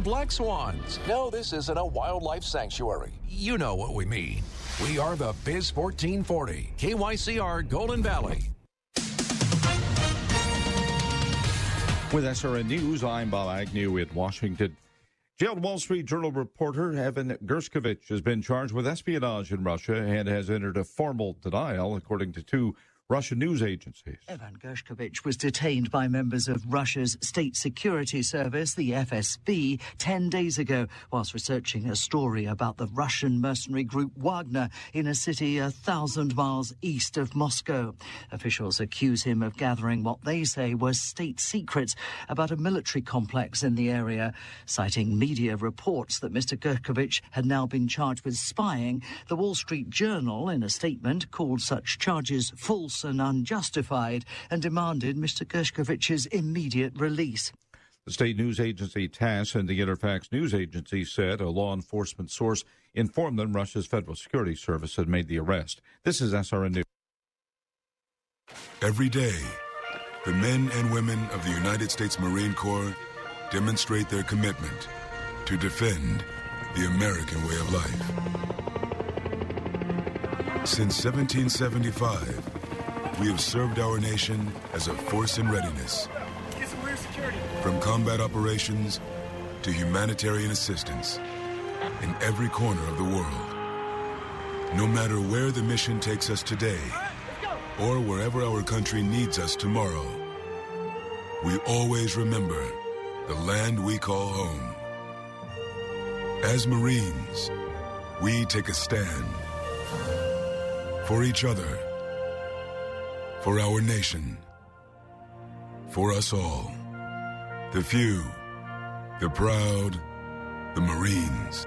Black swans. No, this isn't a wildlife sanctuary. You know what we mean. We are the Biz 1440, KYCR Golden Valley. With SRN News, I'm Bob Agnew in Washington. Jailed Wall Street Journal reporter Evan Gershkovich has been charged with espionage in Russia and has entered a formal denial, according to two Russian news agencies. Evan Gershkovich was detained by members of Russia's state security service, the FSB, 10 days ago whilst researching a story about the Russian mercenary group Wagner in a city a thousand miles east of Moscow. Officials accuse him of gathering what they say were state secrets about a military complex in the area. Citing media reports that Mr. Gershkovich had now been charged with spying, the Wall Street Journal, in a statement, called such charges false and unjustified and demanded Mr. Gershkovich's immediate release. The state news agency TASS and the Interfax news agency said a law enforcement source informed them Russia's Federal Security Service had made the arrest. This is SRN News. Every day, the men and women of the United States Marine Corps demonstrate their commitment to defend the American way of life. Since 1775, we have served our nation as a force in readiness. From combat operations to humanitarian assistance in every corner of the world. No matter where the mission takes us today or wherever our country needs us tomorrow, we always remember the land we call home. As Marines, we take a stand for each other, for our nation, for us all. The few, the proud, the Marines.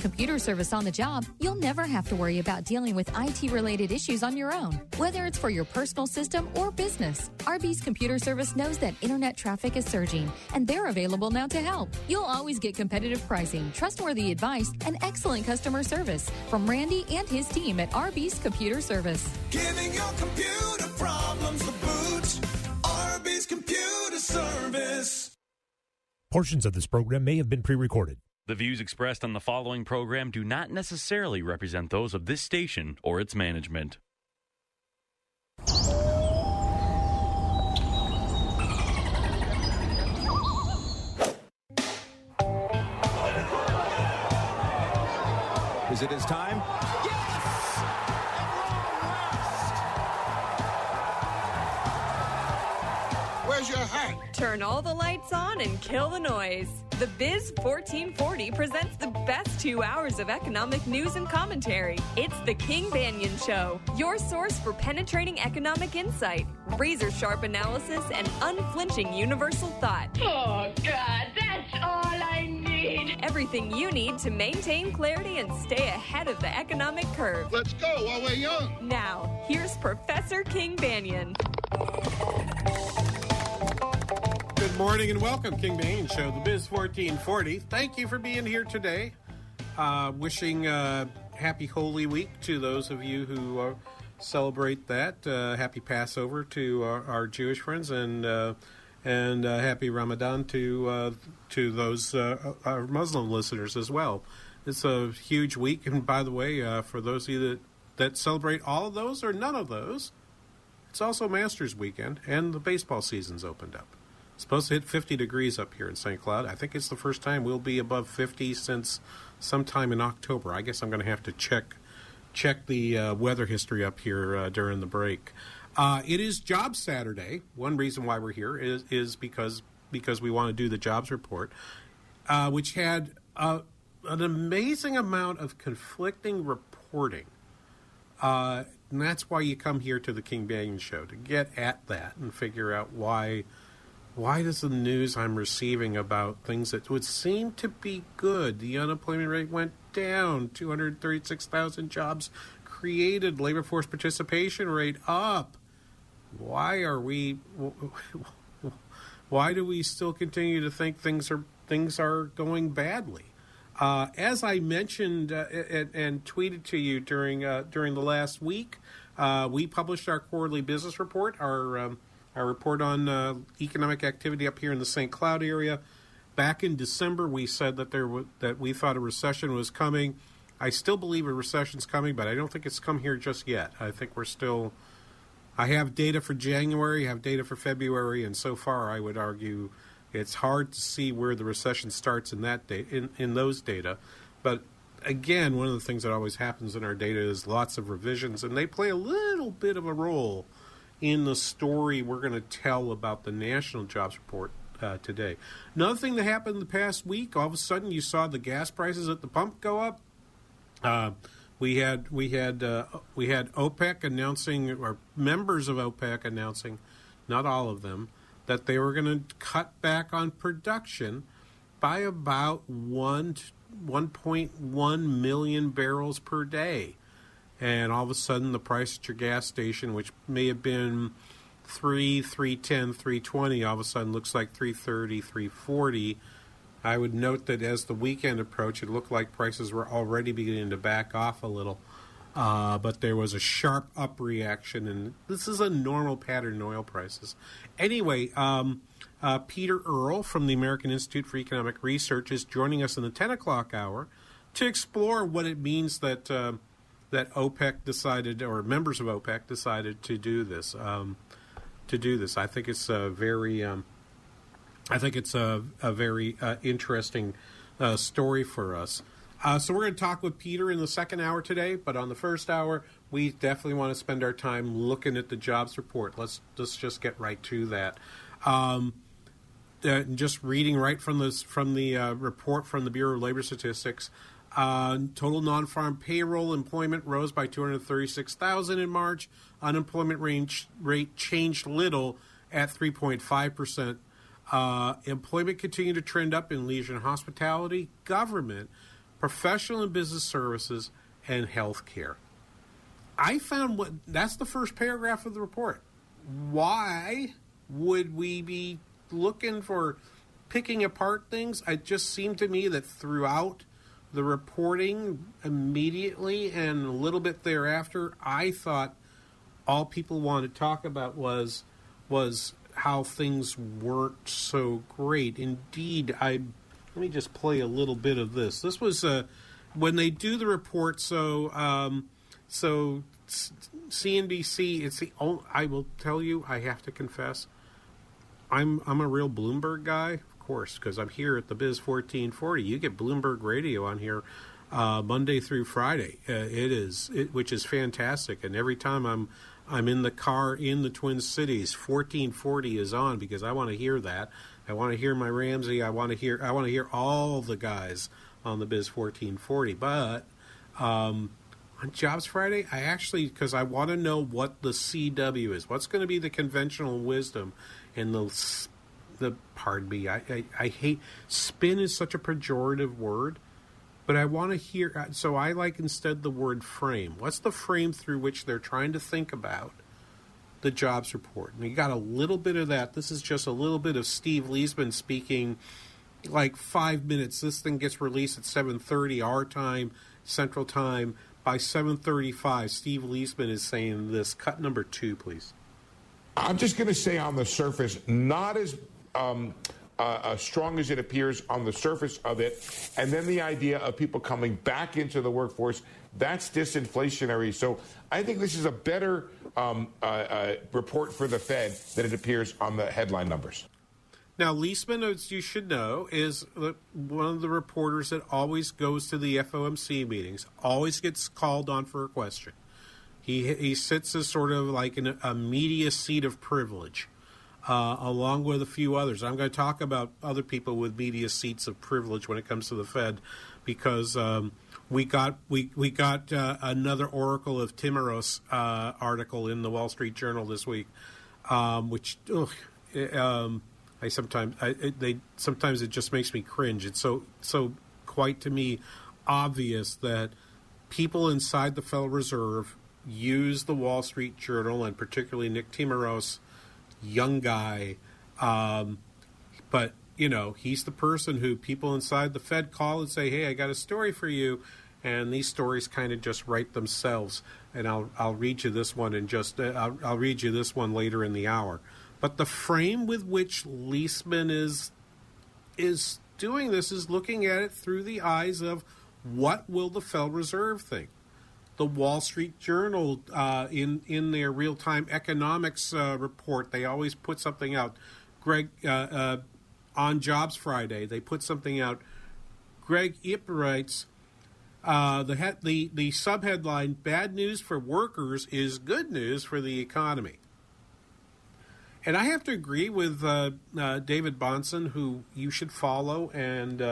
computer service on the job, you'll never have to worry about dealing with IT related issues on your own, whether it's for your personal system or business. Arby's computer service knows that internet traffic is surging, and they're available now to help. You'll always get competitive pricing, trustworthy advice, and excellent customer service from Randy and his team at Arby's Computer Service. Giving your computer problems the boot. Arby's Computer Service. Portions of this program may have been pre recorded. The views expressed on the following program do not necessarily represent those of this station or its management. Is it his time? Where's your hat? Turn all the lights on and kill the noise. The Biz 1440 presents the best two hours of economic news and commentary. It's the King Banaian Show, your source for penetrating economic insight, razor sharp analysis, and unflinching universal thought. Oh, God, that's all I need. Everything you need to maintain clarity and stay ahead of the economic curve. Let's go while we're young. Now, here's Professor King Banaian. Good morning and welcome, King Banaian Show, the Biz 1440. Thank you for being here today. Uh, wishing uh, happy Holy Week to those of you who uh, celebrate that. Uh, happy Passover to our, our Jewish friends, and uh, and uh, happy Ramadan to uh, to those uh, our Muslim listeners as well. It's a huge week, and by the way, uh, for those of you that that celebrate all of those or none of those, It's also Masters weekend, and the baseball season's opened up. Supposed to hit 50 degrees up here in St. Cloud. I think it's the first time we'll be above 50 since sometime in October. I guess I'm going to have to check check the uh, weather history up here uh, during the break. Uh, it is Jobs Saturday. One reason why we're here is is because because we want to do the jobs report, uh, which had an amazing amount of conflicting reporting. Uh, and that's why you come here to the King Banaian Show to get at that and figure out why why does the news I'm receiving about things that would seem to be good? The unemployment rate went down, 236,000 jobs created, labor force participation rate up. Why are we why do we still continue to think things are things are going badly? Uh, as I mentioned uh, and, and, tweeted to you during uh, during the last week, uh, we published our quarterly business report, our um, our report on uh, economic activity up here in the St. Cloud area. Back in December, we said that there w- that we thought a recession was coming. I still believe a recession's coming, but I don't think it's come here just yet. I think we're still. I have data for January, I have data for February, and so far, I would argue it's hard to see where the recession starts in that da- in, in those data. But again, one of the things that always happens in our data is lots of revisions, and they play a little bit of a role in the story we're going to tell about the national jobs report uh, today. Another thing that happened the past week, all of a sudden you saw the gas prices at the pump go up. Uh, we had we had uh, we had OPEC announcing, or members of OPEC announcing, not all of them, that they were going to cut back on production by about one 1.1 million barrels per day. And all of a sudden, the price at your gas station, which may have been three, three ten, three twenty, all of a sudden looks like three thirty, three forty. I would note that as the weekend approached, it looked like prices were already beginning to back off a little. Uh, but there was a sharp up reaction, and this is a normal pattern in oil prices. Anyway, um, uh, Peter Earle from the American Institute for Economic Research is joining us in the 10 o'clock hour to explore what it means that uh, that OPEC decided, or members of OPEC decided to do this. Um, to do this, I think it's a very, um, I think it's a, a very uh, interesting uh, story for us. Uh, so we're going to talk with Peter in the second hour today, but on the first hour, we definitely want to spend our time looking at the jobs report. Let's let's just get right to that. Um, uh, just reading right from this from the uh, report from the Bureau of Labor Statistics. Uh, total non-farm payroll employment rose by 236,000 in March. Unemployment range, rate changed little at 3.5 percent. Uh, employment continued to trend up in leisure and hospitality, government, professional and business services, and healthcare. I found what that's the first paragraph of the report. Why would we be looking for picking apart things? It just seemed to me that throughout the reporting immediately and a little bit thereafter, I thought all people wanted to talk about was was how things weren't so great. Indeed, I let me just play a little bit of this. This was uh, when they do the report. So um, so CNBC. It's the only, I will tell you. I have to confess. I'm I'm a real Bloomberg guy course, because I'm here at the Biz 1440. You get Bloomberg Radio on here uh, Monday through Friday. Uh, it is, it, which is fantastic. And every time I'm I'm in the car in the Twin Cities, 1440 is on because I want to hear that. I want to hear my Ramsey. I want to hear I want to hear all the guys on the Biz 1440. But um, on Jobs Friday, I actually because I want to know what the CW is. What's going to be the conventional wisdom in the the pardon me. I, I, I hate spin is such a pejorative word, but I want to hear. Uh, so I like instead the word frame. What's the frame through which they're trying to think about the jobs report? And you got a little bit of that. This is just a little bit of Steve Liesman speaking, like five minutes. This thing gets released at seven thirty our time, Central Time. By seven thirty-five, Steve Liesman is saying this. Cut number two, please. I'm just going to say on the surface, not as um, uh, as strong as it appears on the surface of it. And then the idea of people coming back into the workforce, that's disinflationary. So I think this is a better um, uh, uh, report for the Fed than it appears on the headline numbers. Now, Liesman, as you should know, is one of the reporters that always goes to the FOMC meetings, always gets called on for a question. He he sits as sort of like in a media seat of privilege, uh, along with a few others. I'm going to talk about other people with media seats of privilege when it comes to the Fed, because um, we got we we got uh, another Oracle of Timiraos uh, article in the Wall Street Journal this week, um, which. Ugh, um, I sometimes I, it, they sometimes it just makes me cringe. It's so so quite to me obvious that people inside the Federal Reserve use the Wall Street Journal and particularly Nick Timiraos, young guy, um, but you know he's the person who people inside the Fed call and say, "Hey, I got a story for you," and these stories kind of just write themselves. And I'll I'll read you this one and just uh, I'll, I'll read you this one later in the hour. But the frame with which Liesman is is doing this is looking at it through the eyes of what will the Federal Reserve think. The Wall Street Journal, uh, in in their real time economics uh, report, they always put something out. Greg uh, uh on Jobs Friday, they put something out. Greg Ip writes. Uh, the, he- the the subheadline: "Bad news for workers is good news for the economy." And I have to agree with uh, David Bahnsen, who you should follow, and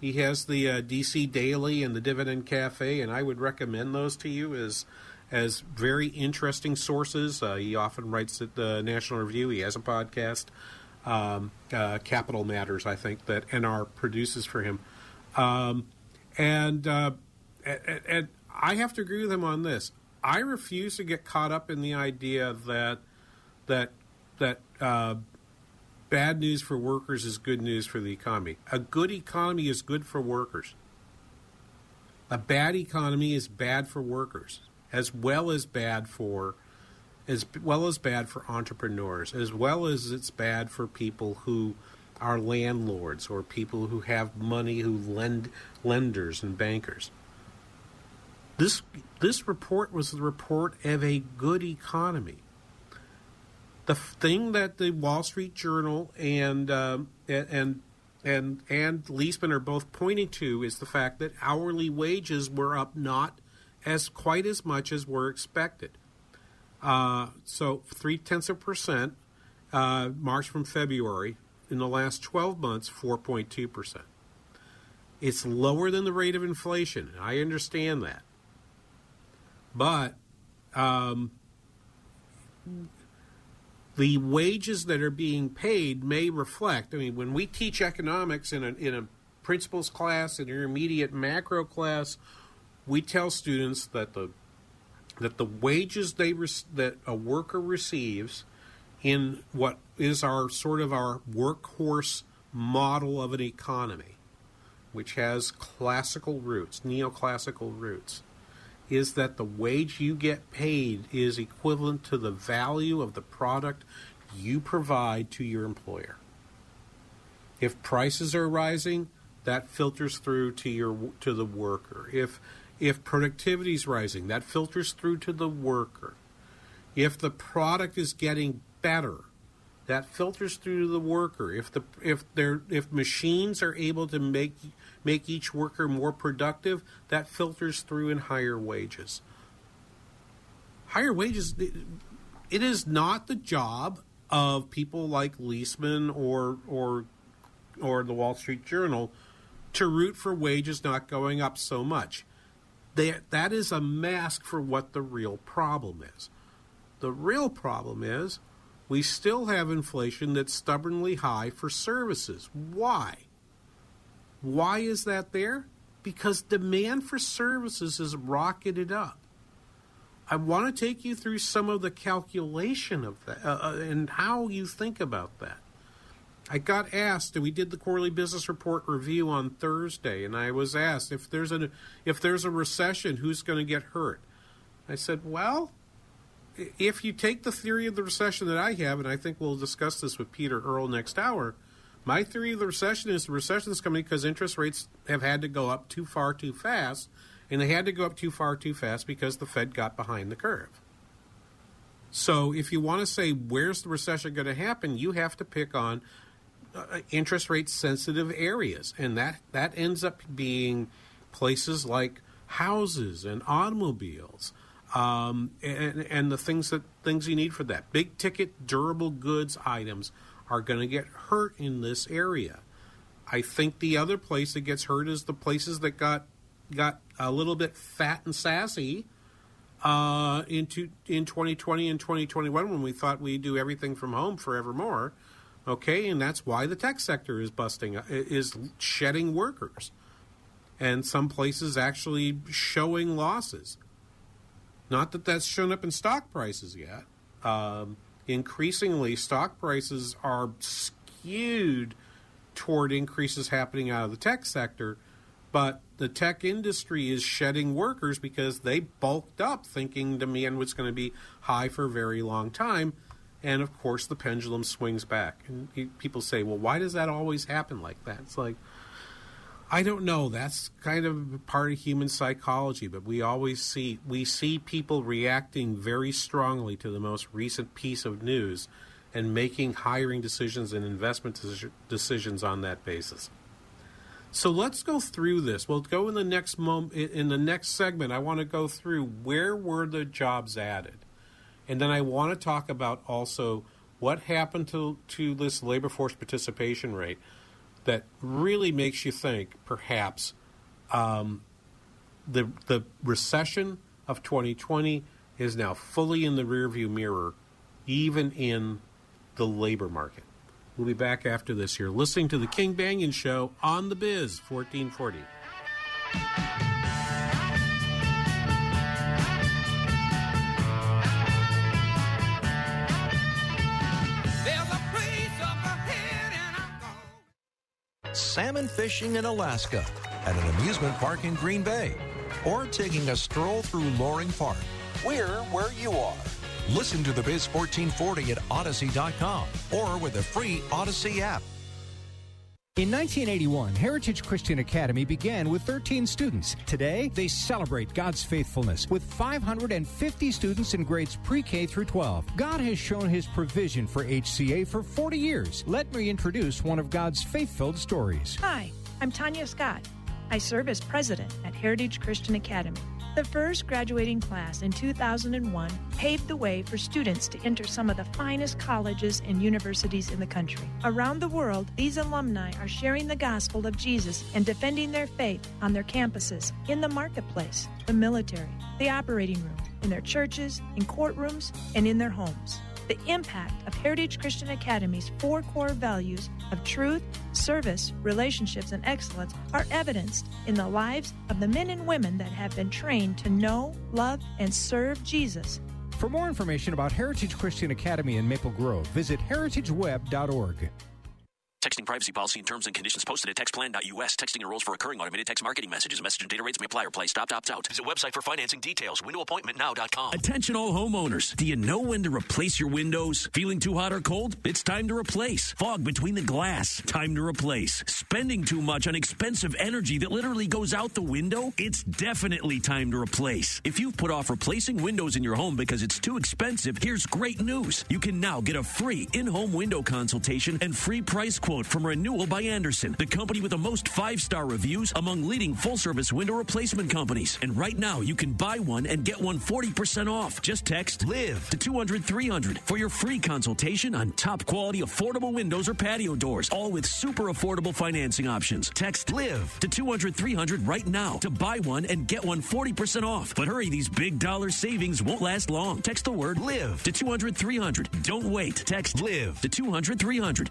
he has the uh, DC Daily and the Dividend Cafe, and I would recommend those to you as as very interesting sources. Uh, he often writes at the National Review. He has a podcast, um, uh, Capital Matters, I think that NR produces for him, um, and, and and I have to agree with him on this. I refuse to get caught up in the idea that that that uh, bad news for workers is good news for the economy. A good economy is good for workers. A bad economy is bad for workers, as well as bad for as well as bad for entrepreneurs, as well as it's bad for people who are landlords or people who have money who lend lenders and bankers. This this report was the report of a good economy the thing that the Wall Street Journal and um, and and and Liesman are both pointing to is the fact that hourly wages were up not as quite as much as were expected. Uh, so three tenths of percent uh, March from February. In the last 12 months, 4.2 percent. It's lower than the rate of inflation. I understand that, but um, the wages that are being paid may reflect. I mean, when we teach economics in a, in a principles class, an intermediate macro class, we tell students that the that the wages they that a worker receives in what is our sort of our workhorse model of an economy, which has classical roots, neoclassical roots, is that the wage you get paid is equivalent to the value of the product you provide to your employer. If prices are rising, that filters through to your to the worker. If if productivity is rising, that filters through to the worker. If the product is getting better, that filters through to the worker. If the if there if machines are able to make make each worker more productive, that filters through in higher wages. Higher wages it is not the job of people like Liesman or or or the Wall Street Journal to root for wages not going up so much. They, that is a mask for what the real problem is. The real problem is we still have inflation that's stubbornly high for services. Why? Why is that there? Because demand for services is rocketed up. I want to take you through some of the calculation of that uh, uh, and how you think about that. I got asked, and we did the quarterly business report review on Thursday, and I was asked if there's a if there's a recession, who's going to get hurt? I said, well, if you take the theory of the recession that I have, and I think we'll discuss this with Peter Earle next hour, my theory of the recession is the recession is coming because interest rates have had to go up too far too fast, and they had to go up too far too fast because the Fed got behind the curve. So if you want to say where's the recession going to happen, you have to pick on uh, interest rate sensitive areas, and that that ends up being places like houses and automobiles. Um, and, and the things that things you need for that big ticket durable goods items are going to get hurt in this area. I think the other place that gets hurt is the places that got got a little bit fat and sassy uh, into in 2020 and 2021 when we thought we'd do everything from home forevermore. Okay, and that's why the tech sector is busting, is shedding workers, and some places actually showing losses. Not that that's shown up in stock prices yet. Um, increasingly, stock prices are skewed toward increases happening out of the tech sector, but the tech industry is shedding workers because they bulked up thinking demand was going to be high for a very long time. And of course, the pendulum swings back. And people say, well, why does that always happen like that? It's like, I don't know. That's kind of part of human psychology, but we always see we see people reacting very strongly to the most recent piece of news and making hiring decisions and investment decisions on that basis. So let's go through this. We'll go in the next moment in the next segment. I want to go through where were the jobs added, and then I want to talk about also what happened to to this labor force participation rate that really makes you think perhaps um, the the recession of 2020 is now fully in the rearview mirror, even in the labor market. We'll be back after this here, listening to the King Banaian Show on the Biz 1440. Salmon fishing in Alaska, at an amusement park in Green Bay, or taking a stroll through Loring Park. We're where you are. Listen to the Biz 1440 at Odyssey.com or with the free Odyssey app. In 1981, Heritage Christian Academy began with 13 students. Today, they celebrate God's faithfulness with 550 students in grades pre K through 12. God has shown his provision for HCA for 40 years. Let me introduce one of God's faith filled stories. Hi, I'm Tanya Scott. I serve as president at Heritage Christian Academy. The first graduating class in 2001 paved the way for students to enter some of the finest colleges and universities in the country. Around the world, these alumni are sharing the gospel of Jesus and defending their faith on their campuses, in the marketplace, the military, the operating room, in their churches, in courtrooms, and in their homes. The impact of Heritage Christian Academy's four core values of truth, service, relationships, and excellence are evidenced in the lives of the men and women that have been trained to know, love, and serve Jesus. For more information about Heritage Christian Academy in Maple Grove, visit heritageweb.org. Texting privacy policy and terms and conditions posted at textplan.us. Texting enrolls for recurring automated text marketing messages. Message and data rates may apply or play. Stop, opt out. Visit website for financing details. Windowappointmentnow.com. Attention all homeowners. Do you know when to replace your windows? Feeling too hot or cold? It's time to replace. Fog between the glass? Time to replace. Spending too much on expensive energy that literally goes out the window? It's definitely time to replace. If you've put off replacing windows in your home because it's too expensive, here's great news. You can now get a free in-home window consultation and free price quote from Renewal by Andersen, the company with the most five star reviews among leading full service window replacement companies. And right now, you can buy one and get one 40% off. Just text LIVE to 200 300 for your free consultation on top quality affordable windows or patio doors, all with super affordable financing options. Text LIVE to 200 300 right now to buy one and get one 40% off. But hurry, these big dollar savings won't last long. Text the word LIVE to 200 300. Don't wait. Text LIVE to 200 300.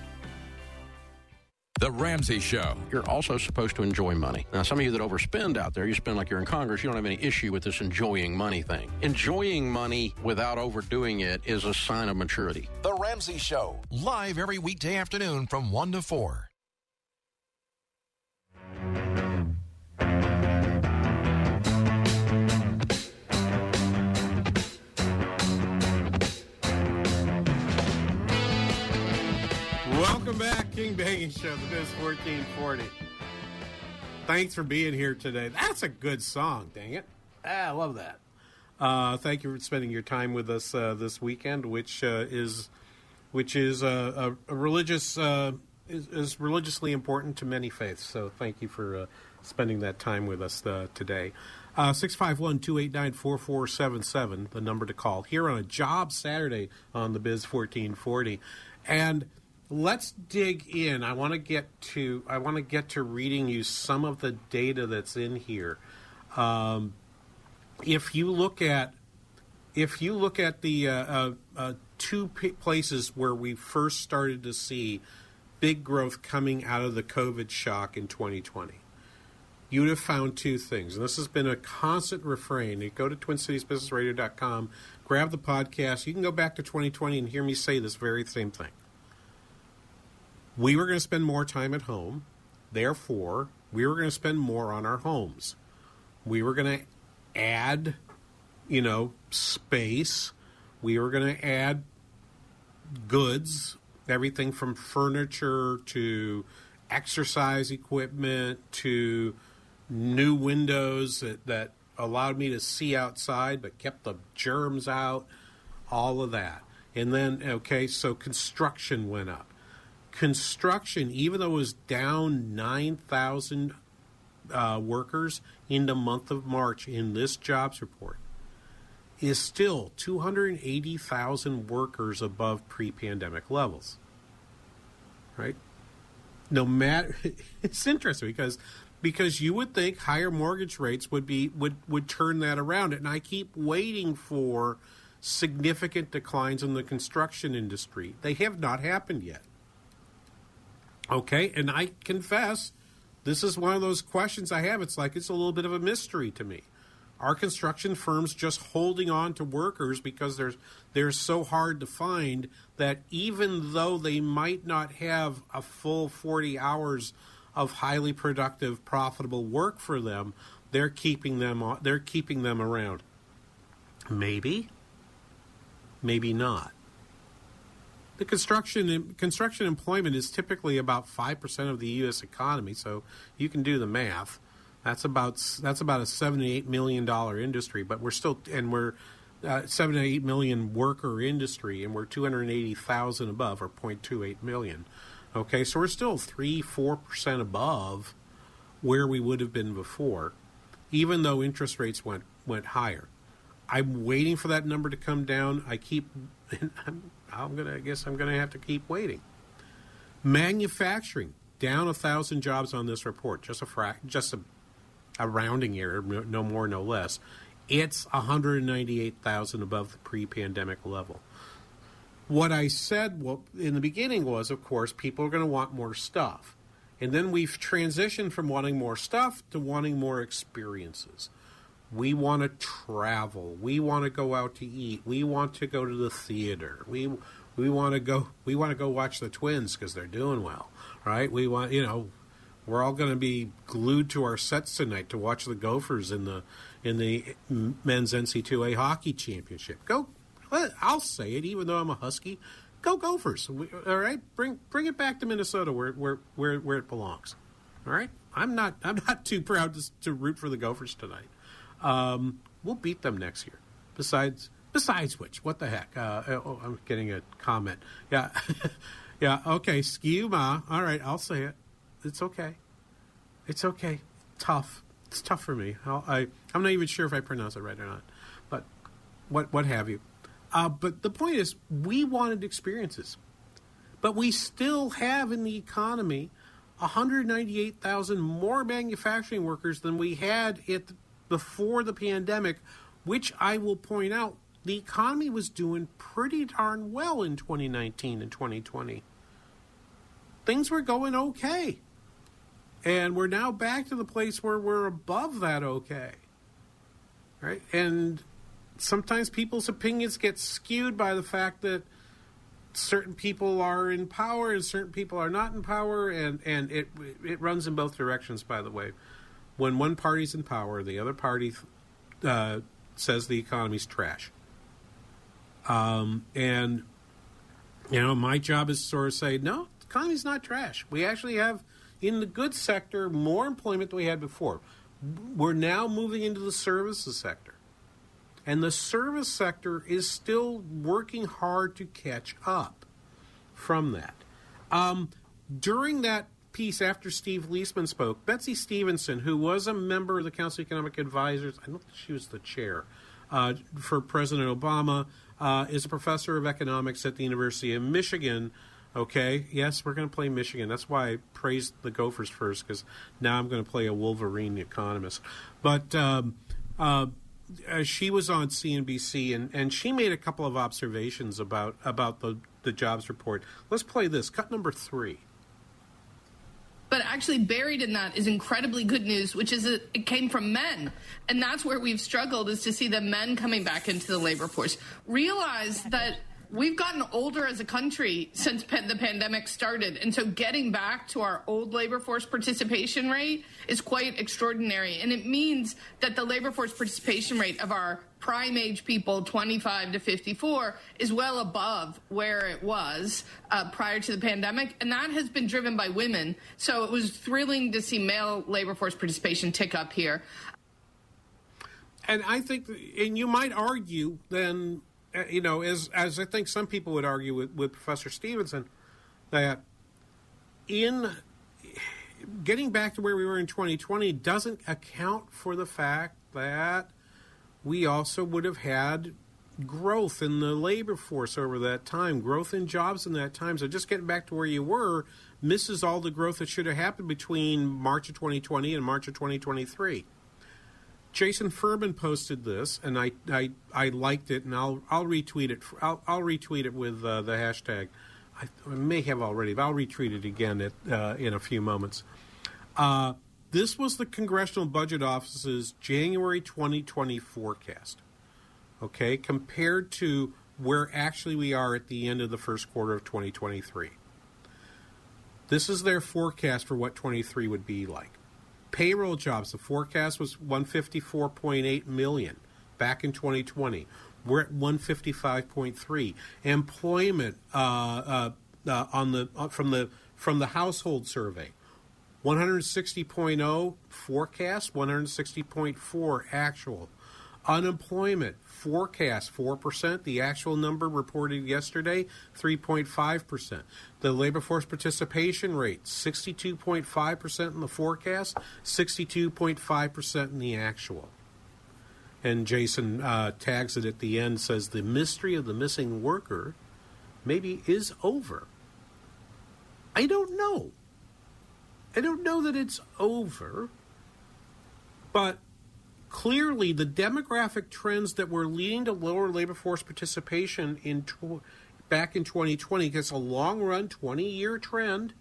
The Ramsey Show. You're also supposed to enjoy money. Now, some of you that overspend out there, you spend like you're in Congress, you don't have any issue with this enjoying money thing. Enjoying money without overdoing it is a sign of maturity. The Ramsey Show, live every weekday afternoon from 1 to 4. Welcome back, King Banaian Show, the Biz 1440. Thanks for being here today. That's a good song, dang it. Ah, I love that. Uh, thank you for spending your time with us uh, this weekend, which uh, is which is uh, a, a religious uh, is, is religiously important to many faiths. So thank you for uh, spending that time with us today. Six five one two eight nine four four seven seven, the number to call here on a job Saturday on the Biz fourteen forty, and let's dig in. I want to get to I want to get to reading you some of the data that's in here. Um, if you look at if you look at the uh, uh, uh, two p- places where we first started to see big growth coming out of the COVID shock in 2020, you'd have found two things. And this has been a constant refrain. You go to TwinCitiesBusinessRadio.com, grab the podcast. You can go back to 2020 and hear me say this very same thing we were going to spend more time at home. Therefore, we were going to spend more on our homes. We were going to add, you know, space. We were going to add goods, everything from furniture to exercise equipment to new windows that, that allowed me to see outside but kept the germs out, all of that. And then, okay, so construction went up construction, even though it was down 9,000 uh, workers in the month of March in this jobs report, is still 280,000 workers above pre pandemic levels. Right? No matter, it's interesting because because you would think higher mortgage rates would be would would turn that around and I keep waiting for significant declines in the construction industry. They have not happened yet. Okay, and I confess, this is one of those questions I have. It's like it's a little bit of a mystery to me. Are construction firms just holding on to workers because they're they're so hard to find that even though they might not have a full 40 hours of highly productive, profitable work for them, they're keeping them they're keeping them around. Maybe, maybe not. The construction construction employment is typically about five percent of the U.S. economy, so you can do the math. That's about that's about a seventy eight million dollar industry, but we're still and we're uh, seven to eight million worker industry, and we're two hundred eighty thousand above, or 0.28 million. Okay, so we're still three four percent above where we would have been before, even though interest rates went went higher. I'm waiting for that number to come down. I keep I'm I'm gonna I guess I'm gonna have to keep waiting. Manufacturing down a thousand jobs on this report, just a fra- just a, a rounding error, no more, no less. It's 198,000 above the pre-pandemic level. What I said in the beginning was, of course, people are going to want more stuff, and then we've transitioned from wanting more stuff to wanting more experiences. We want to travel. We want to go out to eat. We want to go to the theater. We we want to go we want to go watch the Twins because they're doing well, right? We want you know we're all going to be glued to our sets tonight to watch the Gophers in the in the men's NCAA hockey championship. Go, I'll say it, even though I'm a Husky. Go Gophers! all right, bring bring it back to Minnesota where where where where it belongs. All right, I'm not I'm not too proud to, to root for the Gophers tonight. Um, we'll beat them next year. Besides, besides which, what the heck? Uh, oh, I'm getting a comment. Yeah, yeah. Okay, Ski-U-Mah. All right, I'll say it. It's okay. It's okay. Tough. It's tough for me. I'll, I I'm not even sure if I pronounce it right or not, but what what have you. Uh, but the point is, we wanted experiences, but we still have in the economy 198,000 more manufacturing workers than we had at before the pandemic, which I will point out, the economy was doing pretty darn well in 2019 and 2020. things were going okay. And we're now back to the place where we're above that okay. Right? And sometimes people's opinions get skewed by the fact that certain people are in power and certain people are not in power and and it it runs in both directions by the way when one party's in power the other party uh, says the economy's trash. Um, and you know my job is to sort of say no the economy's not trash. We actually have in the goods sector more employment than we had before. We're now moving into the services sector. And the service sector is still working hard to catch up from that. Um, during that piece, after Steve Liesman spoke, Betsey Stevenson, who was a member of the Council of Economic Advisors, I don't think she was the chair uh, for President Obama, uh, is a professor of economics at the University of Michigan. Okay, yes, we're going to play Michigan. That's why I praised the Gophers first, because now I'm going to play a Wolverine economist. But um, uh, uh, she was on CNBC and, and she made a couple of observations about about the, the jobs report. Let's play this. Cut number three. But actually, buried in that is incredibly good news, which is it, it came from men. And that's where we've struggled is to see the men coming back into the labor force. Realize that we've gotten older as a country since the pandemic started. And so getting back to our old labor force participation rate is quite extraordinary. And it means that the labor force participation rate of our prime age people, 25 to 54, is well above where it was uh, prior to the pandemic. And that has been driven by women. So it was thrilling to see male labor force participation tick up here. And I think, and you might argue then Uh, you know, as as I think some people would argue with, with Professor Stevenson, that in getting back to where we were in 2020 doesn't account for the fact that we also would have had growth in the labor force over that time, growth in jobs in that time. So just getting back to where you were misses all the growth that should have happened between March of 2020 and March of 2023. Jason Furman posted this, and I, I, I liked it, and I'll I'll retweet it. I'll, I'll retweet it with uh, the hashtag. I, I, may have already, but I'll retweet it again at, uh, in a few moments. Uh, this was the Congressional Budget Office's January 2020 forecast. Okay, compared to where actually we are at the end of the first quarter of 2023. This is their forecast for what 23 would be like. Payroll jobs, the forecast was 154.8 million back in 2020. We're at 155.3. Employment uh, uh, uh, on the uh, from the from the household survey, 160.0 forecast, 160.4 actual. Unemployment forecast 4%. The actual number reported yesterday, 3.5%. The labor force participation rate, 62.5% in the forecast, 62.5% in the actual. And Jason uh, tags it at the end, says the mystery of the missing worker maybe is over. I don't know. I don't know that it's over, but clearly the demographic trends that were leading to lower labor force participation in tw- back in 2020 gets a long run 20 year trend.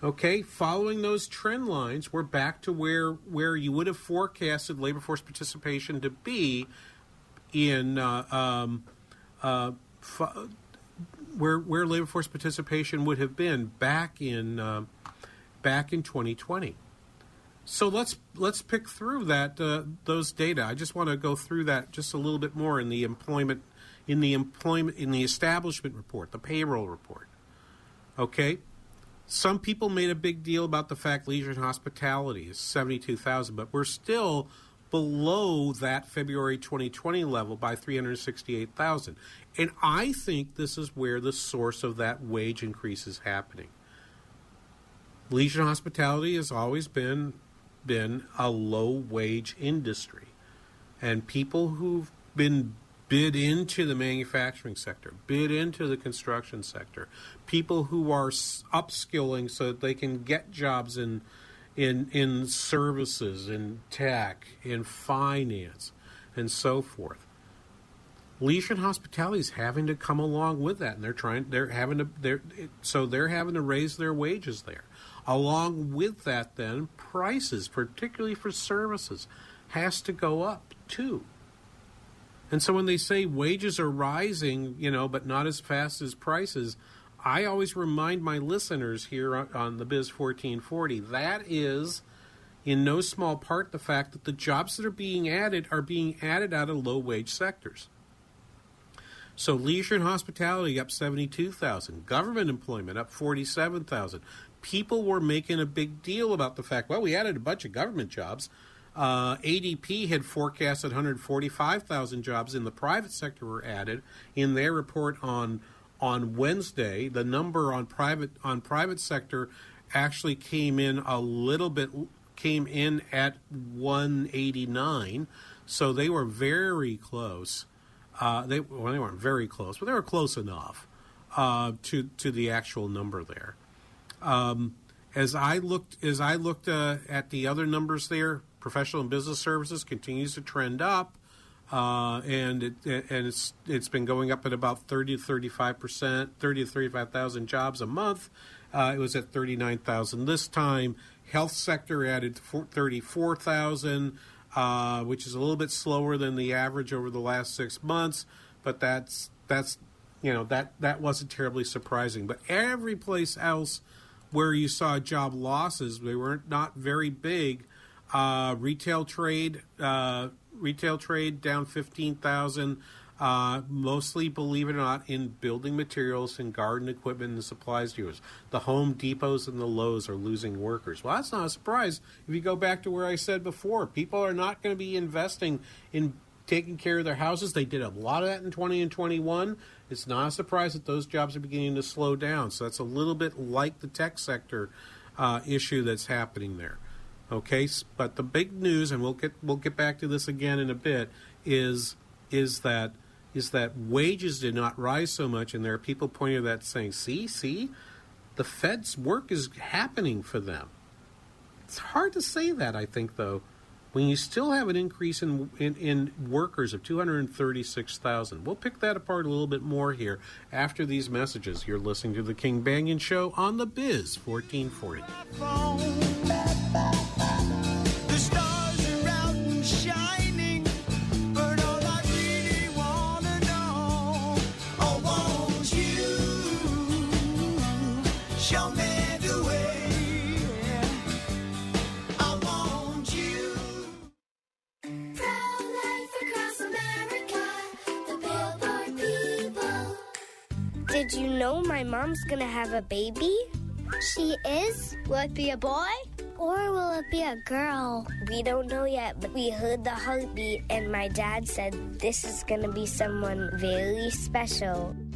Okay following those trend lines we're back to where where you would have forecasted labor force participation to be in uh, um, uh, f- where where labor force participation would have been back in uh, back in 2020 so let's let's pick through that uh, those data. I just want to go through that just a little bit more in the employment in the employment in the establishment report, the payroll report. Okay, some people made a big deal about the fact leisure and hospitality is seventy two thousand, but we're still below that February 2020 level by 368,000. And I think this is where the source of that wage increase is happening. Leisure and hospitality has always been been a low wage industry. And people who've been bid into the manufacturing sector, bid into the construction sector, people who are upskilling so that they can get jobs in in in services, in tech, in finance, and so forth. leisure and hospitality is having to come along with that, and they're trying. They're having to. They're so they're having to raise their wages there. Along with that, then prices, particularly for services, has to go up too. And so when they say wages are rising, you know, but not as fast as prices, I always remind my listeners here on, the Biz 1440 that is in no small part the fact that the jobs that are being added are being added out of low wage sectors. So leisure and hospitality up 72,000, government employment up 47,000. People were making a big deal about the fact, well, we added a bunch of government jobs. Uh, ADP had forecasted 145,000 jobs in the private sector were added in their report on on Wednesday. The number on private on private sector actually came in a little bit came in at 189, so they were very close. Uh, they well, they weren't very close, but they were close enough uh, to to the actual number there. Um, as I looked as I looked uh, at the other numbers there, professional and business services continues to trend up, uh, and it, and it's it's been going up at about thirty to thirty five percent, thirty to thirty five thousand jobs a month. Uh, it was at thirty nine thousand this time. Health sector added thirty four thousand, uh, which is a little bit slower than the average over the last six months, but that's that's you know that that wasn't terribly surprising. But every place else where you saw job losses, they weren't very big. Uh, retail trade, uh, retail trade down fifteen thousand. Uh, mostly, believe it or not, in building materials and garden equipment and supplies dealers. The Home Depots and the Lowe's are losing workers. Well, that's not a surprise if you go back to where I said before. People are not going to be investing in taking care of their houses. They did a lot of that in 20 and 21. It's not a surprise that those jobs are beginning to slow down. So that's a little bit like the tech sector uh, issue that's happening there. Okay, but the big news, and we'll get we'll get back to this again in a bit, is is that is that wages did not rise so much, and there are people pointing at that saying, "See, see, the Fed's work is happening for them." It's hard to say that, I think, though, when you still have an increase in in, in workers of 236,000. We'll pick that apart a little bit more here after these messages. You're listening to the King Banaian Show on the Biz 1440. Have a baby? She is? Will it be a boy? Or will it be a girl? We don't know yet, but we heard the heartbeat, and my dad said this is gonna be someone very special.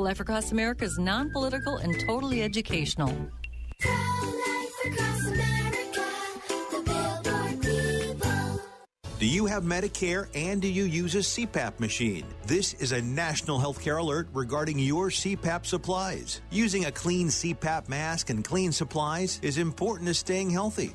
Life Across America is non political and totally educational. Do you have Medicare and do you use a CPAP machine? This is a national healthcare alert regarding your CPAP supplies. Using a clean CPAP mask and clean supplies is important to staying healthy.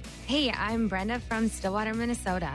Hey, I'm Brenda from Stillwater, Minnesota.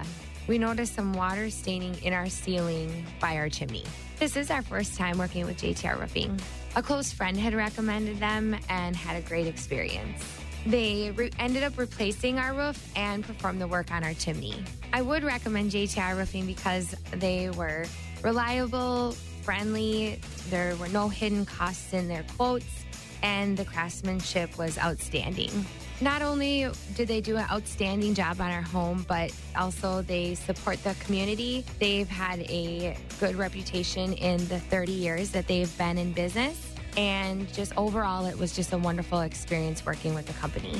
We noticed some water staining in our ceiling by our chimney. This is our first time working with JTR Roofing. A close friend had recommended them and had a great experience. They re- ended up replacing our roof and performed the work on our chimney. I would recommend JTR Roofing because they were reliable, friendly, there were no hidden costs in their quotes, and the craftsmanship was outstanding. Not only did they do an outstanding job on our home, but also they support the community. They've had a good reputation in the 30 years that they've been in business. And just overall, it was just a wonderful experience working with the company.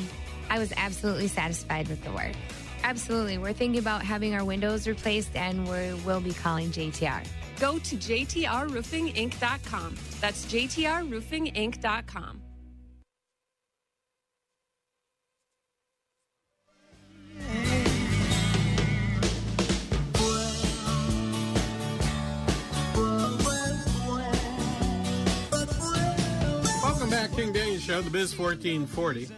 I was absolutely satisfied with the work. Absolutely. We're thinking about having our windows replaced and we will be calling JTR. Go to jtrroofinginc.com. That's jtrroofinginc.com. King Banaian Show, the Biz 1440.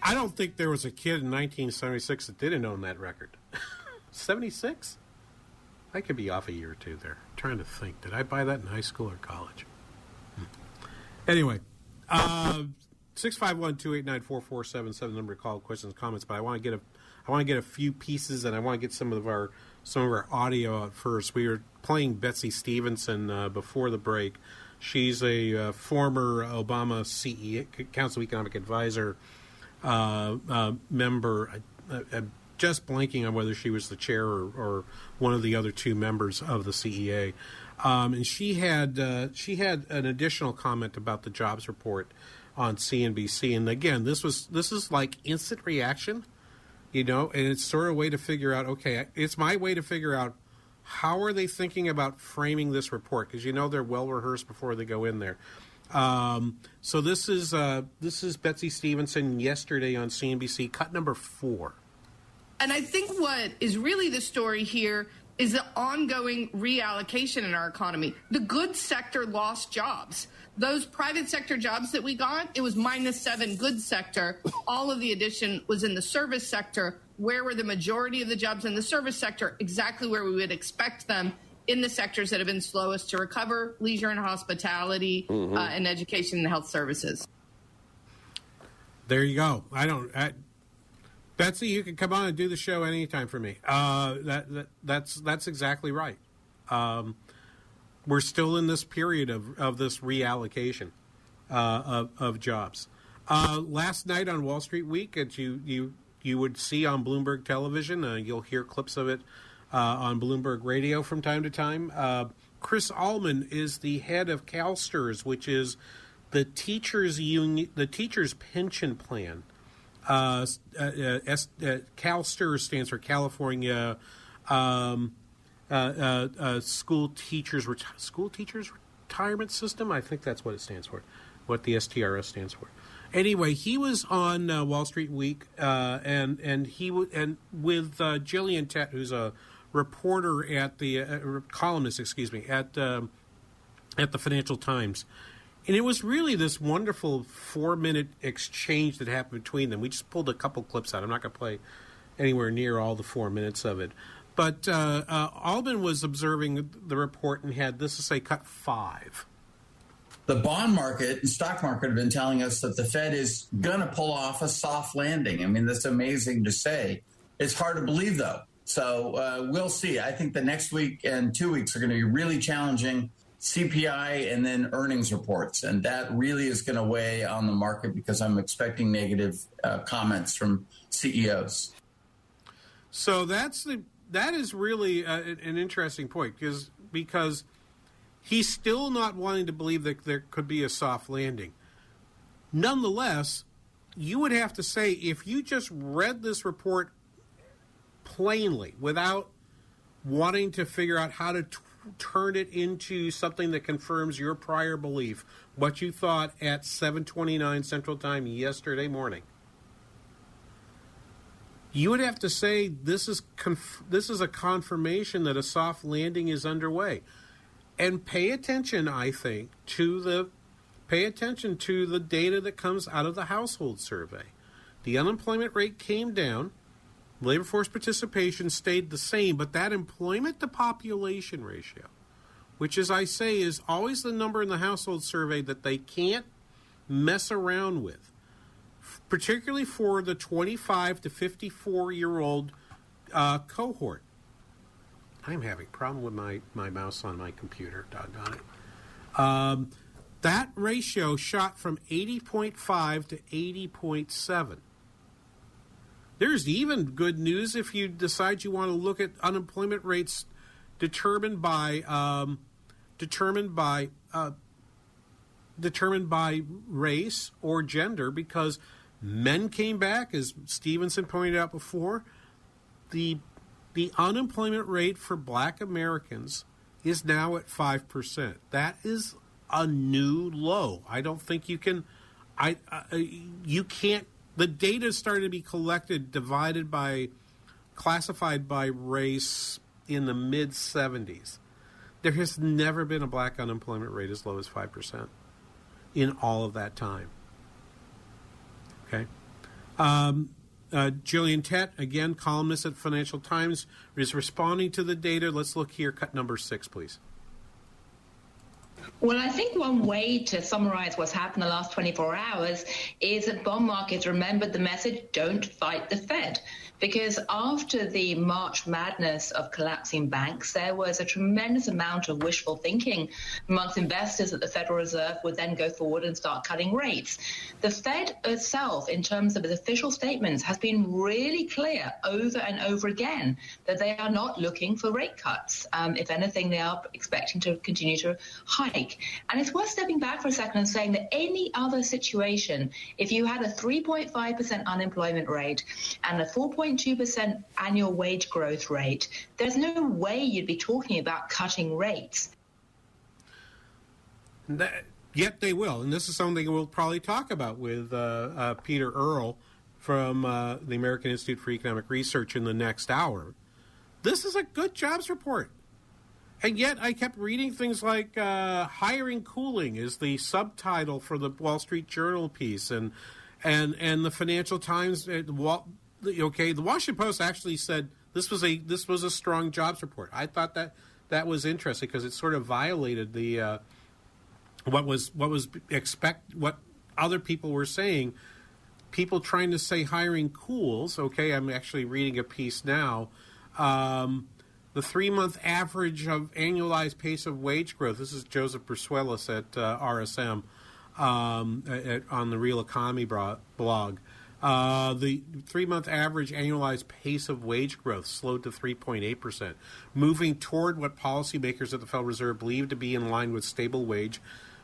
I don't think there was a kid in 1976 that didn't own that record. 76? I could be off a year or two there. trying to think. Did I buy that in high school or college? Hmm. Anyway, uh, six five one two eight nine four four seven seven number to call questions comments. But I want to get a I want to get a few pieces and I want to get some of our some of our audio out first. We were playing Betsey Stevenson uh, before the break. She's a uh, former Obama CE, Council of Economic Advisor uh, uh, member. I, I'm just blanking on whether she was the chair or, or one of the other two members of the CEA. Um, and she had uh, she had an additional comment about the jobs report on CNBC. And again, this was this is like instant reaction, you know, and it's sort of a way to figure out. Okay, it's my way to figure out how are they thinking about framing this report because you know they're well rehearsed before they go in there. Um, so this is uh, this is Betsey Stevenson yesterday on CNBC, cut number four. And I think what is really the story here is the ongoing reallocation in our economy. The good sector lost jobs. Those private sector jobs that we got, it was minus seven good sector. All of the addition was in the service sector. Where were the majority of the jobs in the service sector? Exactly where we would expect them in the sectors that have been slowest to recover leisure and hospitality, Mhm. uh, and education and health services. There you go. I don't. I, Betsey, you can come on and do the show anytime for me. Uh, that, that that's that's exactly right. Um, we're still in this period of, of this reallocation uh, of, of jobs. Uh, last night on Wall Street Week, as you you you would see on Bloomberg Television, uh, you'll hear clips of it uh, on Bloomberg Radio from time to time. Uh, Chris Ailman is the head of CalSTRS, which is the teachers union, the teachers pension plan. Uh, uh, uh, uh, CalSTRS stands for California um, School Teachers School Teachers Retirement System. I think that's what it stands for. What the STRS stands for. Anyway, he was on uh, Wall Street Week, uh, and and he w- and with uh, Gillian Tett, who's a reporter at the uh, columnist, excuse me, at um, at the Financial Times. And it was really this wonderful four minute exchange that happened between them. We just pulled a couple clips out. I'm not going to play anywhere near all the four minutes of it. But uh, uh, Ailman was observing the report and had this to say cut five. The bond market and stock market have been telling us that the Fed is going to pull off a soft landing. I mean, that's amazing to say. It's hard to believe, though. So uh, we'll see. I think the next week and two weeks are going to be really challenging. CPI and then earnings reports. And that really is going to weigh on the market because I'm expecting negative uh, comments from CEOs. So that's the that is really uh, an interesting point because because he's still not wanting to believe that there could be a soft landing. Nonetheless, you would have to say if you just read this report plainly without wanting to figure out how to t- turn it into something that confirms your prior belief, what you thought at 7:29 Central Time yesterday morning you would have to say this is conf- this is a confirmation that a soft landing is underway. And pay attention i think to the pay attention to the data that comes out of the household survey. The unemployment rate came down. Labor force participation stayed the same, but that employment to population ratio, which, as I say, is always the number in the household survey that they can't mess around with, particularly for the 25 to 54 year old uh, cohort. I'm having a problem with my, my mouse on my computer, doggone it. Um, that ratio shot from 80.5 to 80.7. There's even good news if you decide you want to look at unemployment rates determined by um, determined by uh, determined by race or gender, because men came back, as Stevenson pointed out before. The the unemployment rate for Black Americans is now at five percent. That is a new low. I don't think you can. I, you can't the data started to be collected, divided by, classified by race in the mid 70s. There has never been a black unemployment rate as low as 5% in all of that time. Okay. Um, uh, Gillian Tett, again, columnist at Financial Times, is responding to the data. Let's look here, cut number six, please. Well, I think one way to summarize what's happened the last 24 hours is that bond markets remembered the message don't fight the Fed. Because after the March madness of collapsing banks, there was a tremendous amount of wishful thinking amongst investors that the Federal Reserve would then go forward and start cutting rates. The Fed itself, in terms of its official statements, has been really clear over and over again that they are not looking for rate cuts. Um, if anything, they are expecting to continue to hike. And it's worth stepping back for a second and saying that any other situation, if you had a 3.5% unemployment rate and a 4.2% annual wage growth rate, there's no way you'd be talking about cutting rates. That, yet they will, and this is something we'll probably talk about with uh, uh, Peter Earle from uh, the American Institute for Economic Research in the next hour. This is a good jobs report. And yet, I kept reading things like uh, "hiring cooling" is the subtitle for the Wall Street Journal piece, and and and the Financial Times. uh, Wall- Okay, the Washington Post actually said this was a this was a strong jobs report. I thought that that was interesting because it sort of violated the uh, what was what was expect what other people were saying. People trying to say hiring cools. Okay, I'm actually reading a piece now. Um, the three month average of annualized pace of wage growth. This is Joseph Brusuelas at uh, RSM um, at, on the Real Economy blog. Uh, the three month average annualized pace of wage growth slowed to 3.8%, moving toward what policymakers at the Federal Reserve believe to be in line with stable wage,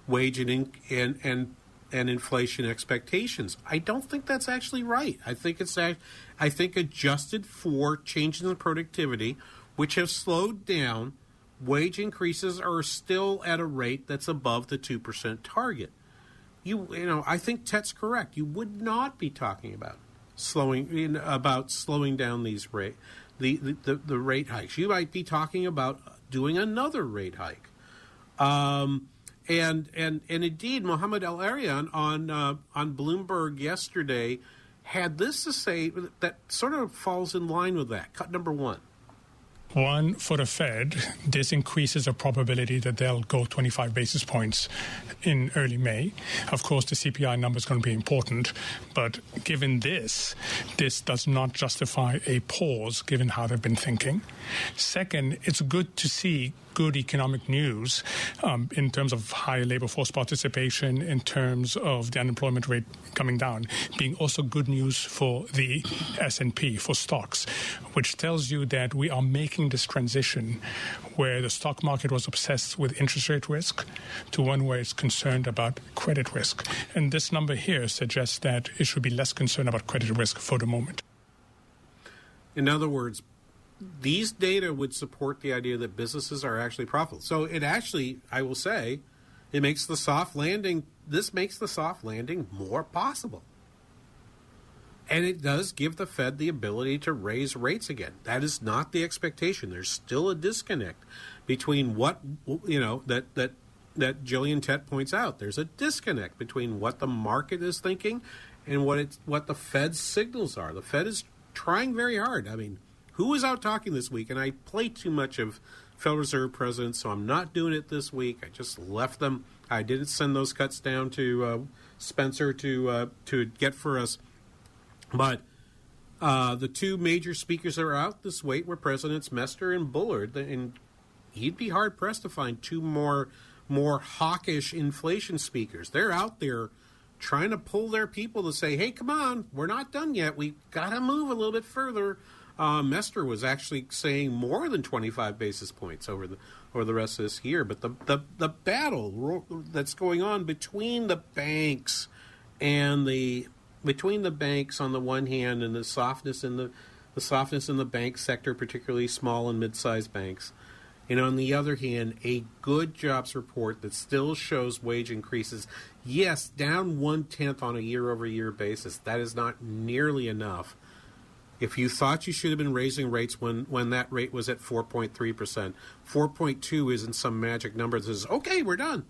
wage and, in, and, and and inflation expectations. I don't think that's actually right. I think it's I think adjusted for changes in productivity, which have slowed down, wage increases are still at a rate that's above the two percent target. You you know I think Tett's correct. You would not be talking about slowing in, about slowing down these rate the, the, the, the rate hikes. You might be talking about doing another rate hike. Um, and and and indeed, Mohamed El-Erian on uh, on Bloomberg yesterday had this to say that sort of falls in line with that. Cut number one. One, for the Fed, this increases the probability that they'll go 25 basis points in early May. Of course, the CPI number is going to be important, but given this, this does not justify a pause given how they've been thinking. Second, it's good to see good economic news um, in terms of higher labor force participation, in terms of the unemployment rate coming down, being also good news for the S&P, for stocks, which tells you that we are making this transition where the stock market was obsessed with interest rate risk to one where it's concerned about credit risk. And this number here suggests that it should be less concerned about credit risk for the moment. In other words, these data would support the idea that businesses are actually profitable. So it actually, I will say, it makes the soft landing. This makes the soft landing more possible. And it does give the Fed the ability to raise rates again. That is not the expectation. There's still a disconnect between what you know that that that Gillian Tett points out. There's a disconnect between what the market is thinking and what it's what the Fed's signals are. The Fed is trying very hard. I mean, who was out talking this week? And I play too much of Federal Reserve presidents, so I'm not doing it this week. I just left them. I didn't send those cuts down to uh, Spencer to uh, to get for us, but. Uh, the two major speakers that are out this week were Presidents Mester and Bullard, and he'd be hard pressed to find two more more hawkish inflation speakers. They're out there trying to pull their people to say, "Hey, come on, we're not done yet. We got to move a little bit further." Uh, Mester was actually saying more than 25 basis points over the over the rest of this year. But the the, the battle that's going on between the banks and the between the banks on the one hand and the softness in the the softness in the bank sector, particularly small and mid-sized banks, and on the other hand, a good jobs report that still shows wage increases. Yes, down one tenth on a year-over-year basis. That is not nearly enough. If you thought you should have been raising rates when, when that rate was at 4.3%, 4.2 isn't some magic number that says, okay, we're done.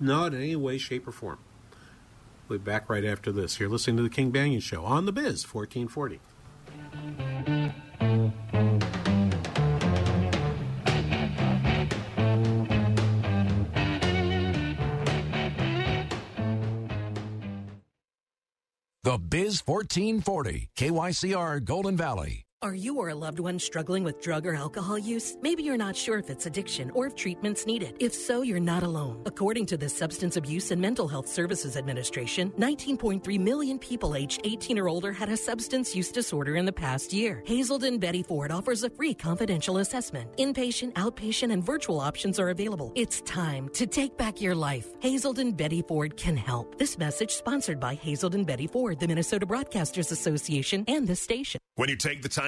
Not in any way, shape, or form. We'll be back right after this. You're listening to The King Banaian Show on The Biz 1440. The Biz 1440, KYCR Golden Valley. Are you or a loved one struggling with drug or alcohol use? Maybe you're not sure if it's addiction or if treatment's needed. If so, you're not alone. According to the Substance Abuse and Mental Health Services Administration, 19.3 million people aged 18 or older had a substance use disorder in the past year. Hazelden Betty Ford offers a free confidential assessment. Inpatient, outpatient, and virtual options are available. It's time to take back your life. Hazelden Betty Ford can help. This message sponsored by Hazelden Betty Ford, the Minnesota Broadcasters Association, and this station. When you take the time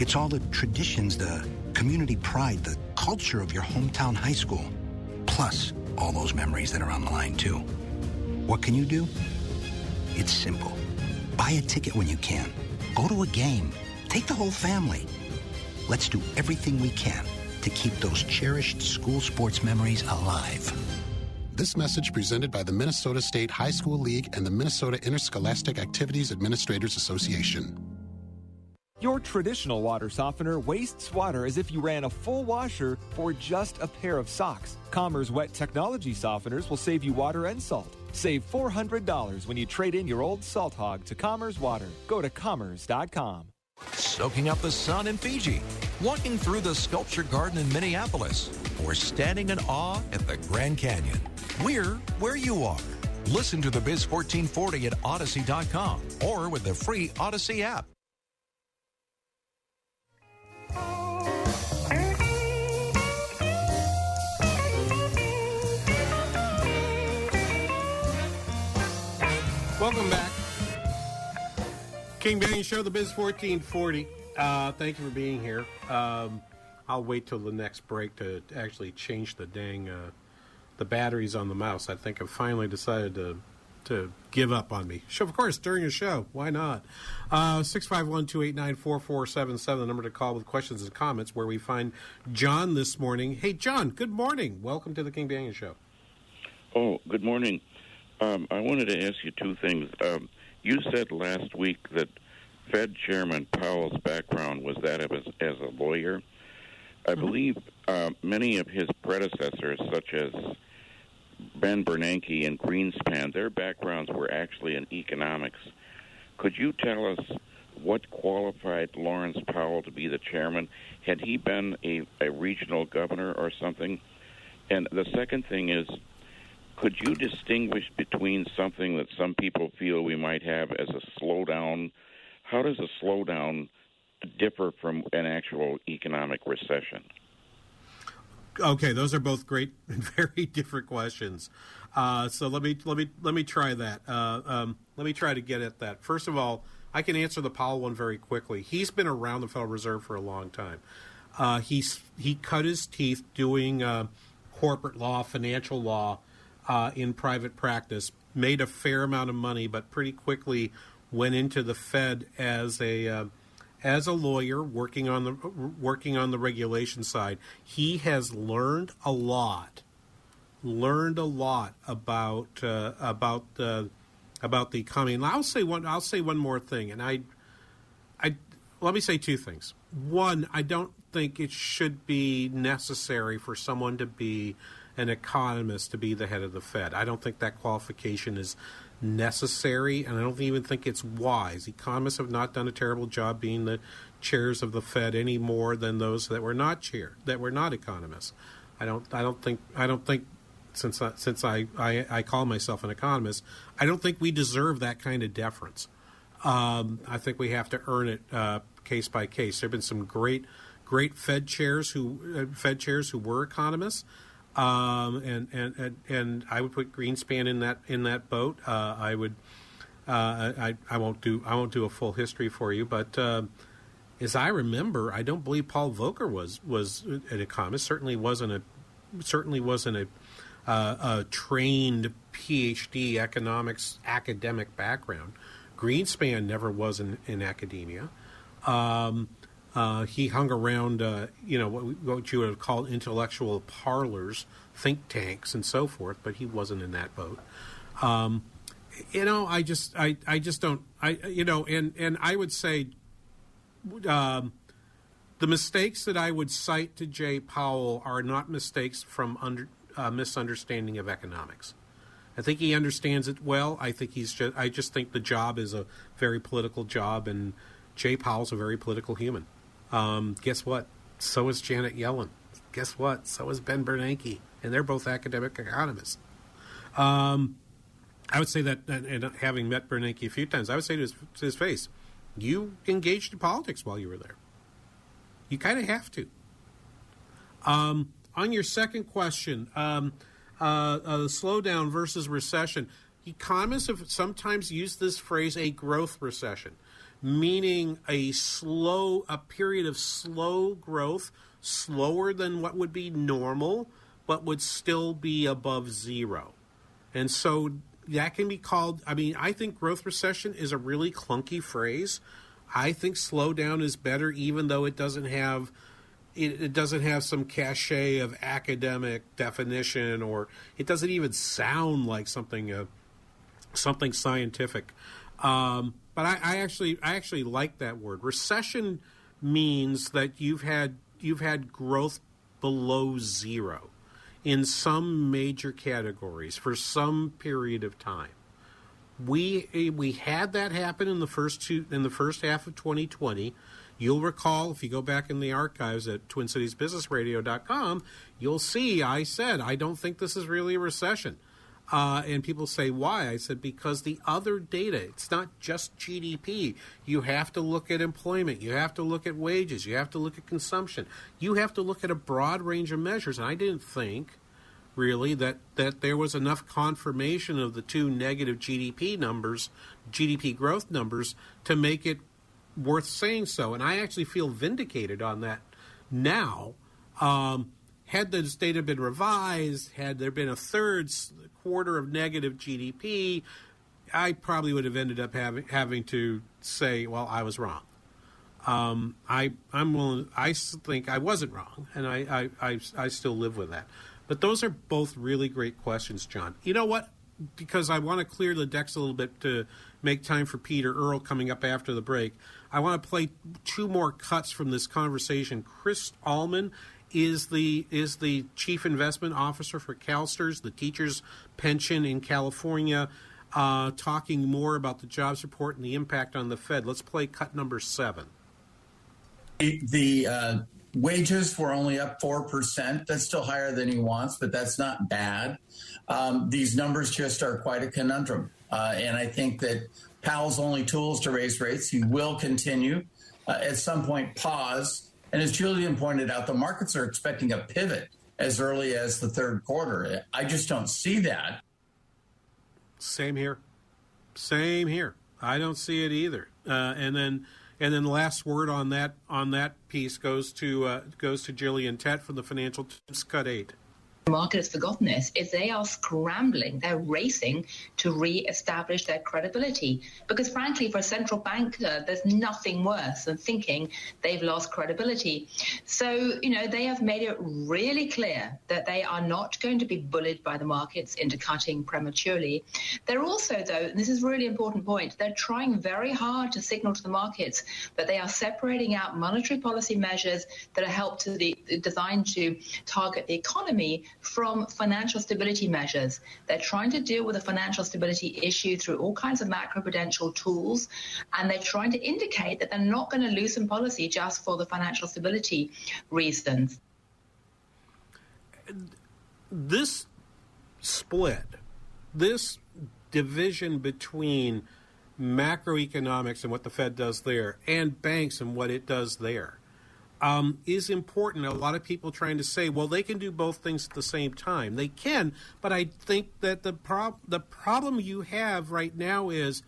It's all the traditions, the community pride, the culture of your hometown high school. Plus, all those memories that are on the line, too. What can you do? It's simple. Buy a ticket when you can. Go to a game. Take the whole family. Let's do everything we can to keep those cherished school sports memories alive. This message presented by the Minnesota State High School League and the Minnesota Interscholastic Activities Administrators Association. Your traditional water softener wastes water as if you ran a full washer for just a pair of socks. Commerce Wet Technology Softeners will save you water and salt. Save $400 when you trade in your old salt hog to Commerce Water. Go to commerce.com. Soaking up the sun in Fiji, walking through the sculpture garden in Minneapolis, or standing in awe at the Grand Canyon. We're where you are. Listen to the Biz 1440 at Audacy.com or with the free Audacy app. Welcome back. King Banaian Show, the Biz 1440. Uh, thank you for being here. Um, I'll wait till the next break to actually change the dang uh, the batteries on the mouse. I think I've finally decided to to give up on me. Sure, of course, during a show. Why not? Uh, 651 289 4477, the number to call with questions and comments, where we find John this morning. Hey, John, good morning. Welcome to the King Banaian Show. Oh, good morning. Um, I wanted to ask you two things. Um, you said last week that Fed Chairman Powell's background was that of as, as a lawyer. I believe uh, many of his predecessors, such as Ben Bernanke and Greenspan, their backgrounds were actually in economics. Could you tell us what qualified Lawrence Powell to be the chairman? Had he been a, a regional governor or something? And the second thing is, could you distinguish between something that some people feel we might have as a slowdown? How does a slowdown differ from an actual economic recession? Okay, those are both great and very different questions. Uh, so let me let me let me try that. Uh, um, let me try to get at that. First of all, I can answer the Powell one very quickly. He's been around the Federal Reserve for a long time. Uh, he's he cut his teeth doing uh, corporate law, financial law uh, in private practice. Made a fair amount of money, but pretty quickly went into the Fed as a uh, as a lawyer working on the working on the regulation side. He has learned a lot, learned a lot about uh, about the about the economy. And I'll say one. I'll say one more thing, and I, I let me say two things. One, I don't think it should be necessary for someone to be an economist to be the head of the Fed. I don't think that qualification is necessary, and I don't even think it's wise. Economists have not done a terrible job being the chairs of the Fed any more than those that were not chair that were not economists. I don't. I don't think. I don't think. Since I, since I, I, I call myself an economist, I don't think we deserve that kind of deference. Um, I think we have to earn it uh, case by case. There have been some great, great Fed chairs who uh, Fed chairs who were economists. Um, and, and, and I would put Greenspan in that in that boat. Uh, I would. Uh, I I won't do I won't do a full history for you, but uh, as I remember, I don't believe Paul Volcker was was an economist. Certainly wasn't a certainly wasn't a, uh, a trained PhD economics academic background. Greenspan never was in, in academia. Um, uh, he hung around, uh, you know, what, what you would call intellectual parlors, think tanks, and so forth. But he wasn't in that boat. Um, you know, I just, I, I just don't, I, you know, and and I would say, um, the mistakes that I would cite to Jay Powell are not mistakes from under, uh, misunderstanding of economics. I think he understands it well. I think he's just, I just think the job is a very political job, and Jay Powell's a very political human. Um, guess what? So is Janet Yellen. Guess what? So is Ben Bernanke, and they're both academic economists. Um, I would say that, and, having met Bernanke a few times, I would say to his, to his face, "You engaged in politics while you were there. You kind of have to." Um, on your second question, um, uh, uh, slowdown versus recession, economists have sometimes used this phrase "a growth recession." Meaning a slow a period of slow growth slower than what would be normal but would still be above zero. And so that can be called i mean i think growth recession is a really clunky phrase. I think slowdown is better even though it doesn't have it, it doesn't have some cachet of academic definition or it doesn't even sound like something uh, something scientific. Um, but I, I actually I actually like that word. Recession means that you've had you've had growth below zero in some major categories for some period of time. We eh, we had that happen in the first two in the first half of 2020. You'll recall if you go back in the archives at TwinCitiesBusinessRadio.com, you'll see I said I don't think this is really a recession. Uh, and people say, why? I said, because the other data, it's not just GDP. You have to look at employment. You have to look at wages. You have to look at consumption. You have to look at a broad range of measures. And I didn't think, really, that, that there was enough confirmation of the two negative GDP numbers, GDP growth numbers, to make it worth saying so. And I actually feel vindicated on that now. Um, had this data been revised, had there been a third quarter of negative GDP, I probably would have ended up having having to say, well, I was wrong. Um, I I'm willing. I think I wasn't wrong, and I, I I I still live with that. But those are both really great questions, John. You know what? Because I want to clear the decks a little bit to make time for Peter Earle coming up after the break. I want to play two more cuts from this conversation. Chris Ailman is the is the chief investment officer for CalSTRS, the teachers' pension in California, uh, talking more about the jobs report and the impact on the Fed. Let's play cut number seven. The, uh, wages were only up 4%. That's still higher than he wants, but that's not bad. Um, these numbers just are quite a conundrum. Uh, and I think that Powell's only tools to raise rates. He will continue. Uh, at some point, pause. And as Gillian pointed out, the markets are expecting a pivot as early as the third quarter. I just don't see that. Same here. Same here. I don't see it either. Uh, and then and then the last word on that on that piece goes to uh, goes to Gillian Tett from the Financial Times. Cut eight. Market has forgotten this is they are scrambling they're racing to re-establish their credibility. Because frankly for a central banker there's nothing worse than thinking they've lost credibility. So you know they have made it really clear that they are not going to be bullied by the markets into cutting prematurely. They're also though and this is a really important point they're trying very hard to signal to the markets that they are separating out monetary policy measures that are helped to the designed to target the economy from financial stability measures. They're trying to deal with the financial stability issue through all kinds of macroprudential tools, and they're trying to indicate that they're not going to loosen policy just for the financial stability reasons. This split, this division between macroeconomics and what the Fed does there, and banks and what it does there, um, is important. A lot of people trying to say, well, they can do both things at the same time. They can, but I think that the prob- the problem you have right now is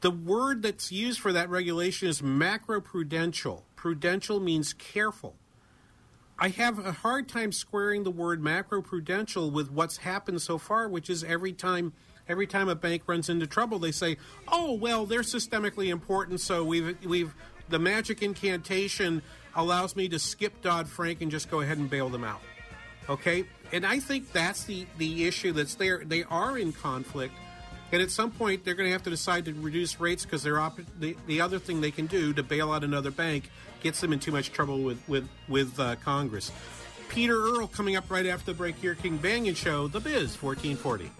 the word that's used for that regulation is macroprudential. Prudential means careful. I have a hard time squaring the word macroprudential with what's happened so far, which is every time every time a bank runs into trouble, they say, "Oh, well, they're systemically important, so we've we've the magic incantation allows me to skip Dodd Frank and just go ahead and bail them out." Okay, and I think that's the the issue that's there. They are in conflict, and at some point they're going to have to decide to reduce rates because they're op- the the other thing they can do to bail out another bank gets them in too much trouble with with with uh, Congress. Peter Earle coming up right after the break here, King Banaian Show, The Biz, fourteen forty.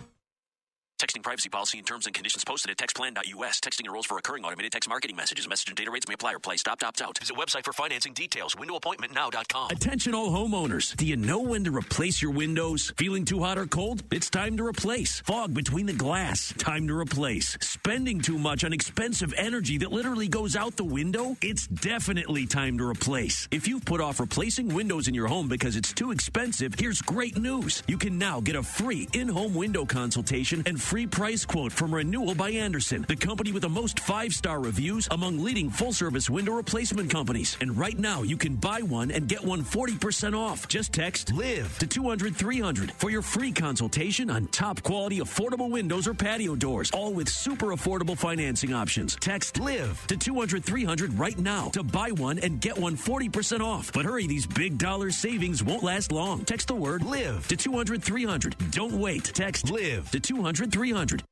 Texting privacy policy and terms and conditions posted at textplan.us. Texting enrolls for recurring automated text marketing messages. Message and data rates may apply or play. Stop, opt out. Visit website for financing details. Windowappointmentnow.com. Attention all homeowners. Do you know when to replace your windows? Feeling too hot or cold? It's time to replace. Fog between the glass? Time to replace. Spending too much on expensive energy that literally goes out the window? It's definitely time to replace. If you've put off replacing windows in your home because it's too expensive, here's great news. You can now get a free in-home window consultation and free price quote from Renewal by Andersen, the company with the most five-star reviews among leading full-service window replacement companies. And right now, you can buy one and get one 40% off. Just text LIVE to 200 300 for your free consultation on top quality affordable windows or patio doors, all with super affordable financing options. Text LIVE to 200 300 right now to buy one and get one 40% off. But hurry, these big dollar savings won't last long. Text the word LIVE to 200 300. Don't wait. Text LIVE to 200 300.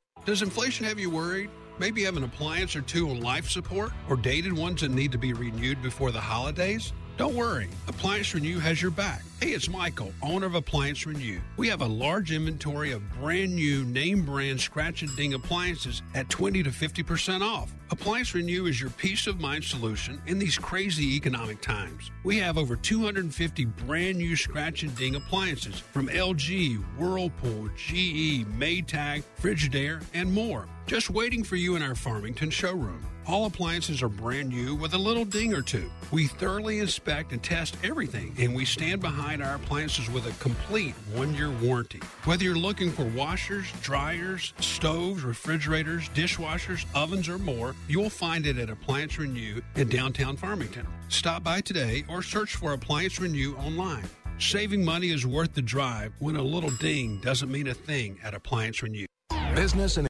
Does inflation have you worried? Maybe you have an appliance or two on life support or dated ones that need to be renewed before the holidays? Don't worry, Appliance Renew has your back. Hey, it's Michael, owner of Appliance Renew. We have a large inventory of brand new name brand scratch and ding appliances at 20 to 50% off. Appliance Renew is your peace of mind solution in these crazy economic times. We have over 250 brand new scratch and ding appliances from LG, Whirlpool, GE, Maytag, Frigidaire, and more. Just waiting for you in our Farmington showroom. All appliances are brand new with a little ding or two. We thoroughly inspect and test everything, and we stand behind our appliances with a complete one year warranty. Whether you're looking for washers, dryers, stoves, refrigerators, dishwashers, ovens, or more, you'll find it at Appliance Renew in downtown Farmington. Stop by today or search for Appliance Renew online. Saving money is worth the drive when a little ding doesn't mean a thing at Appliance Renew. Business and